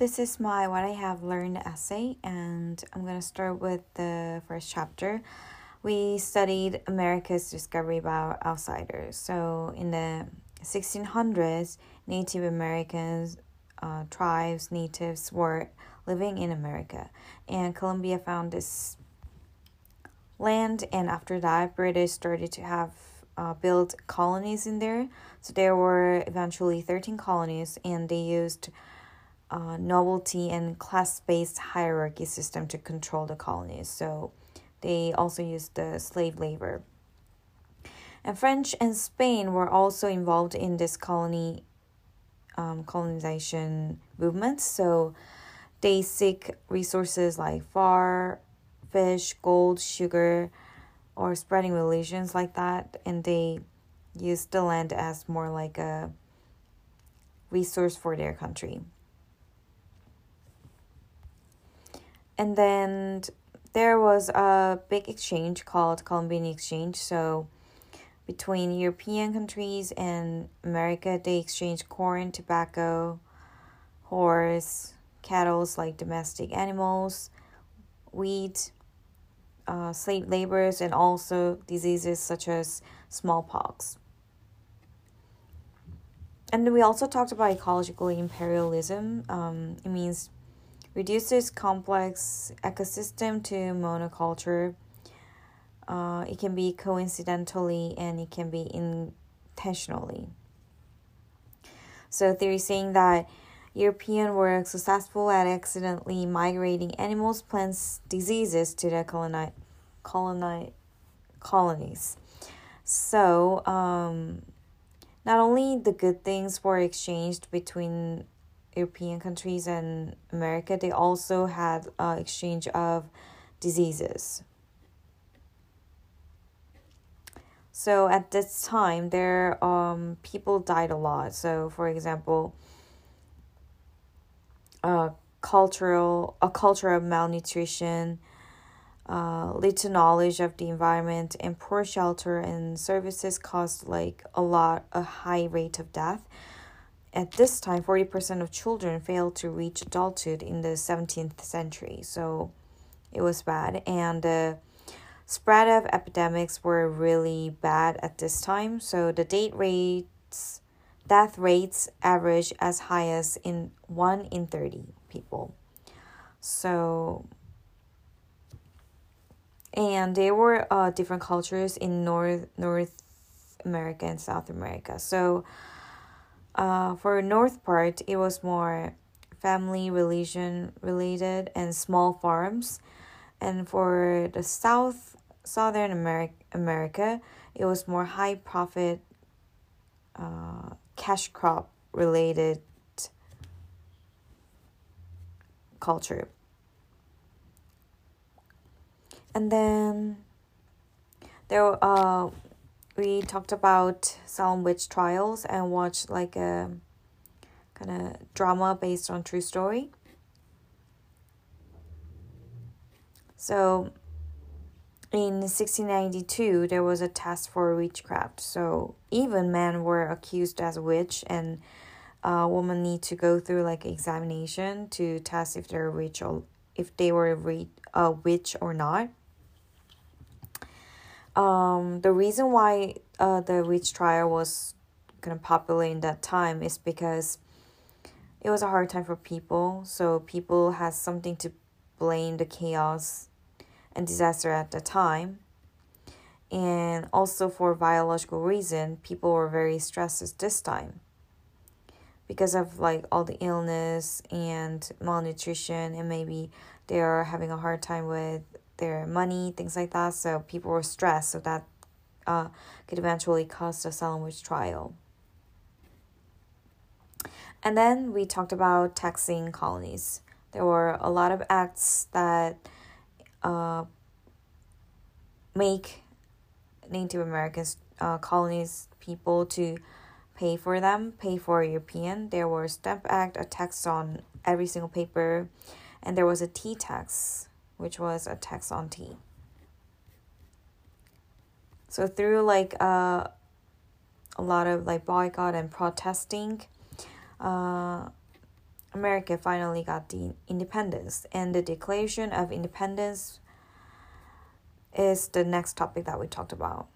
this is my what I have learned essay, and I'm gonna start with the first chapter. We studied America's discovery by outsiders. So in the 1600s, Native Americans, uh, tribes, natives were living in America, and Columbia found this land, and after that, British started to have uh, built colonies in there. So there were eventually 13 colonies, and they used uh, novelty and class based hierarchy system to control the colonies. So they also used the slave labor. And French and Spain were also involved in this colony um, colonization movement. So they seek resources like far, fish, gold, sugar, or spreading religions like that, and they use the land as more like a resource for their country. And then there was a big exchange called Columbian Exchange. So between European countries and America, they exchanged corn, tobacco, horse, cattle like domestic animals, wheat, uh, slave laborers, and also diseases such as smallpox. And we also talked about ecological imperialism. Um, it means reduces complex ecosystem to monoculture. Uh, it can be coincidentally and it can be intentionally. So theory saying that European were successful at accidentally migrating animals, plants, diseases to the coloni- coloni- colonies. So um, not only the good things were exchanged between European countries and America, they also had uh, exchange of diseases. So at this time, there um people died a lot. So for example, uh, cultural a culture of malnutrition, uh, little knowledge of the environment, and poor shelter and services caused like a lot a high rate of death at this time, 40% of children failed to reach adulthood in the 17th century. So it was bad. And the spread of epidemics were really bad at this time. So the date rates, death rates average as high as in 1 in 30 people. So and there were uh, different cultures in North North America and South America. So uh, for north part, it was more family religion related and small farms, and for the south southern America, America it was more high profit, uh, cash crop related culture. And then there uh we talked about Salem witch trials and watched like a kind of drama based on true story. So in 1692 there was a test for witchcraft so even men were accused as witch and a woman need to go through like examination to test if they're witch or if they were a witch or not um, the reason why uh, the witch trial was kind of popular in that time is because it was a hard time for people. So people had something to blame the chaos and disaster at the time. And also for biological reason, people were very stressed this time because of like all the illness and malnutrition and maybe they are having a hard time with their money, things like that. So people were stressed, so that uh, could eventually cause the Salem witch trial. And then we talked about taxing colonies. There were a lot of acts that uh, make Native Americans uh, colonies people to pay for them, pay for European. There were Stamp Act, a tax on every single paper, and there was a tea tax which was a tax on tea. So through like uh, a lot of like boycott and protesting, uh, America finally got the independence, and the Declaration of Independence is the next topic that we talked about.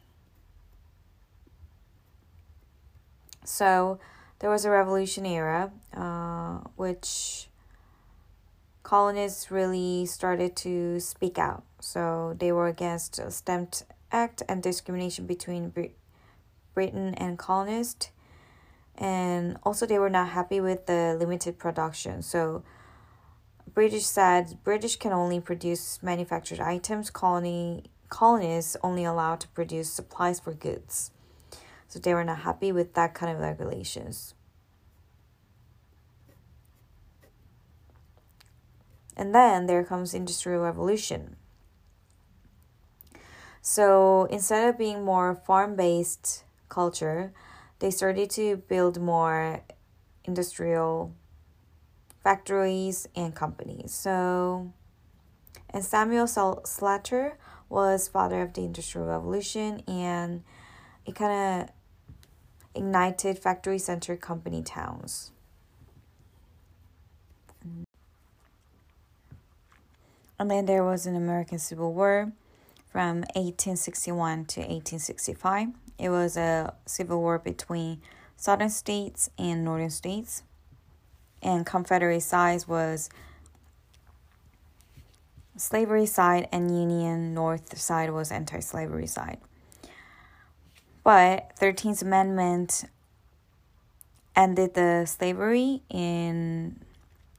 So there was a revolution era, uh, which colonists really started to speak out. So they were against the Stamp Act and discrimination between Britain and colonists. And also, they were not happy with the limited production. So, British said British can only produce manufactured items. Colony colonists only allowed to produce supplies for goods. So they were not happy with that kind of regulations. And then there comes industrial revolution. So instead of being more farm-based culture, they started to build more industrial factories and companies. So and Samuel Slater was father of the industrial revolution and it kind of ignited factory center company towns. And then there was an American Civil War from 1861 to 1865. It was a civil war between southern states and northern states. And Confederate side was slavery side and Union North side was anti-slavery side. But 13th Amendment ended the slavery in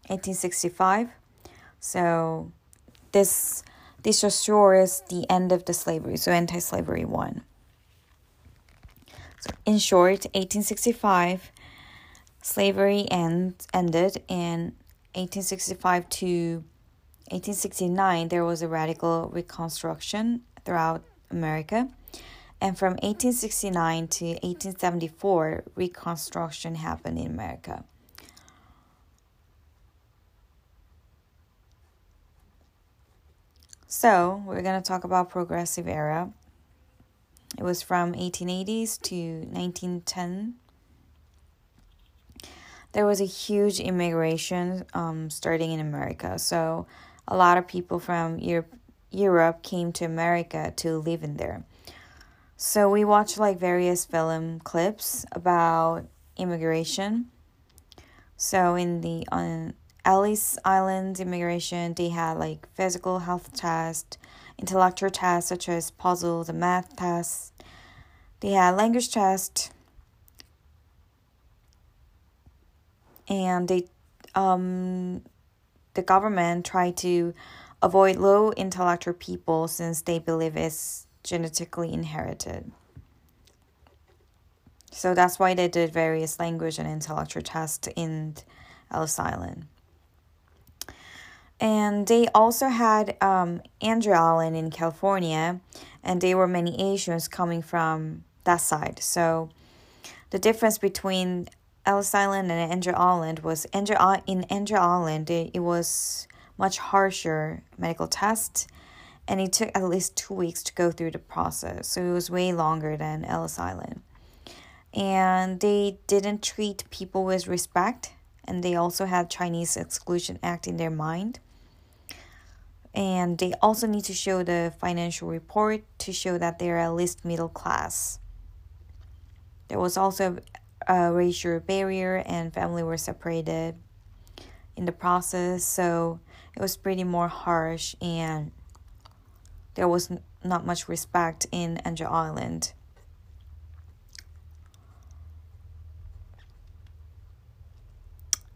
1865. So this this assures the end of the slavery. So anti-slavery won. So in short, 1865 slavery end, ended in 1865 to 1869 there was a radical reconstruction throughout America and from 1869 to 1874, Reconstruction happened in America. So, we're going to talk about progressive era. It was from 1880s to 1910. There was a huge immigration um, starting in America. So, a lot of people from Europe, Europe came to America to live in there. So we watched like various film clips about immigration. So in the on Ellis Island immigration, they had like physical health tests, intellectual tests such as puzzles and math tests. They had language tests, and they um the government tried to avoid low intellectual people since they believe it's genetically inherited. So that's why they did various language and intellectual tests in Ellis Island. And they also had um, Angel Island in California, and there were many Asians coming from that side. So the difference between Ellis Island and Angel Island was Andrew in Angel Island it, it was much harsher medical tests and it took at least two weeks to go through the process. So it was way longer than Ellis Island. And they didn't treat people with respect, and they also had Chinese Exclusion Act in their mind. And they also need to show the financial report to show that they're at least middle class. There was also a racial barrier, and family were separated in the process, so it was pretty more harsh and there was not much respect in Angel Island.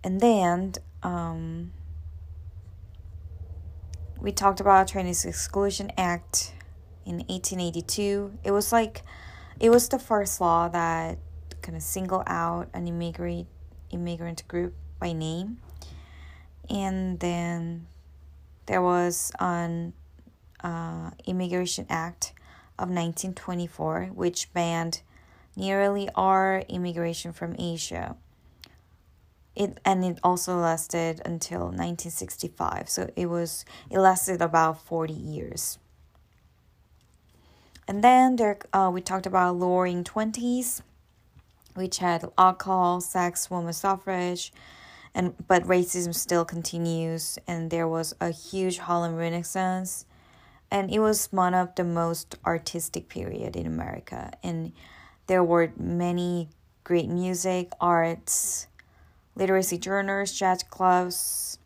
And then um, we talked about Chinese Exclusion Act in 1882. It was like it was the first law that kind of single out an immigrant immigrant group by name. And then there was an uh, Immigration Act of 1924, which banned nearly all immigration from Asia. It and it also lasted until 1965, so it was it lasted about 40 years. And then there, uh, we talked about Roaring 20s, which had alcohol, sex, women's suffrage, and but racism still continues and there was a huge Harlem Renaissance and it was one of the most artistic period in America and there were many great music, arts, literacy journals, jazz clubs,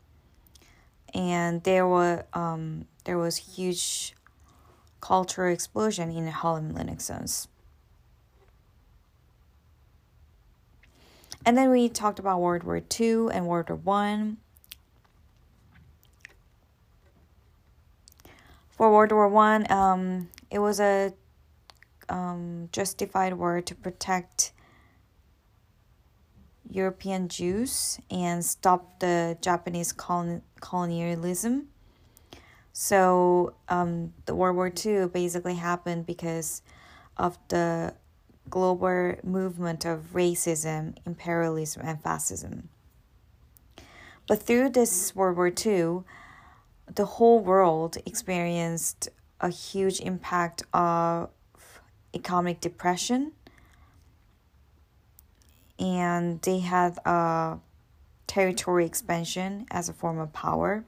and there were um, there was huge cultural explosion in Harlem Renaissance. And then we talked about World War II and World War One. For World War One, um, it was a um, justified war to protect European Jews and stop the Japanese colon- colonialism. So um, the World War II basically happened because of the global movement of racism, imperialism, and fascism. But through this World War II, the whole world experienced a huge impact of economic depression and they had a territory expansion as a form of power.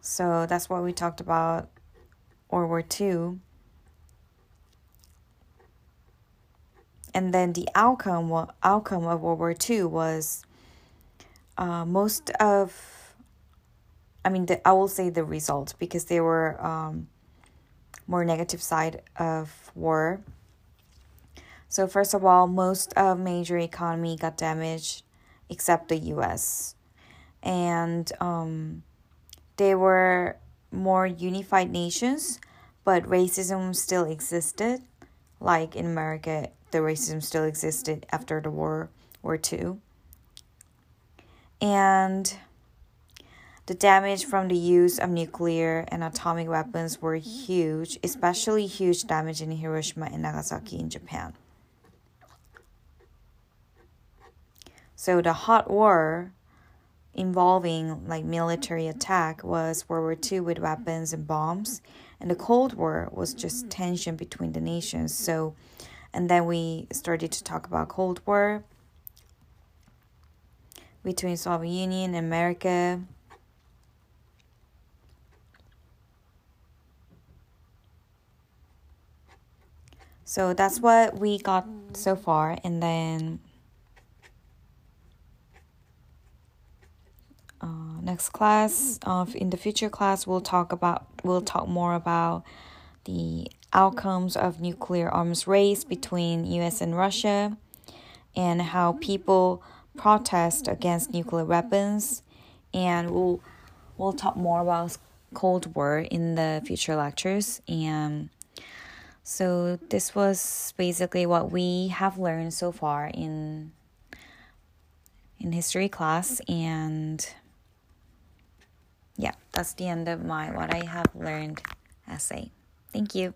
So that's what we talked about World War II. And then the outcome outcome of World War II was uh, most of, I mean, the, I will say the results because they were um, more negative side of war. So first of all, most of major economy got damaged, except the U.S. And um, they were more unified nations, but racism still existed. Like in America, the racism still existed after the War War Two. And the damage from the use of nuclear and atomic weapons were huge, especially huge damage in Hiroshima and Nagasaki in Japan. So the hot war involving like military attack was World War II with weapons and bombs, and the Cold War was just tension between the nations. So, and then we started to talk about Cold War between Soviet Union and America. So that's what we got so far, and then uh, next class of in the future class we'll talk about we'll talk more about the outcomes of nuclear arms race between US and Russia and how people protest against nuclear weapons and we'll we'll talk more about Cold War in the future lectures and so this was basically what we have learned so far in in history class and yeah, that's the end of my what I have learned essay. Thank you.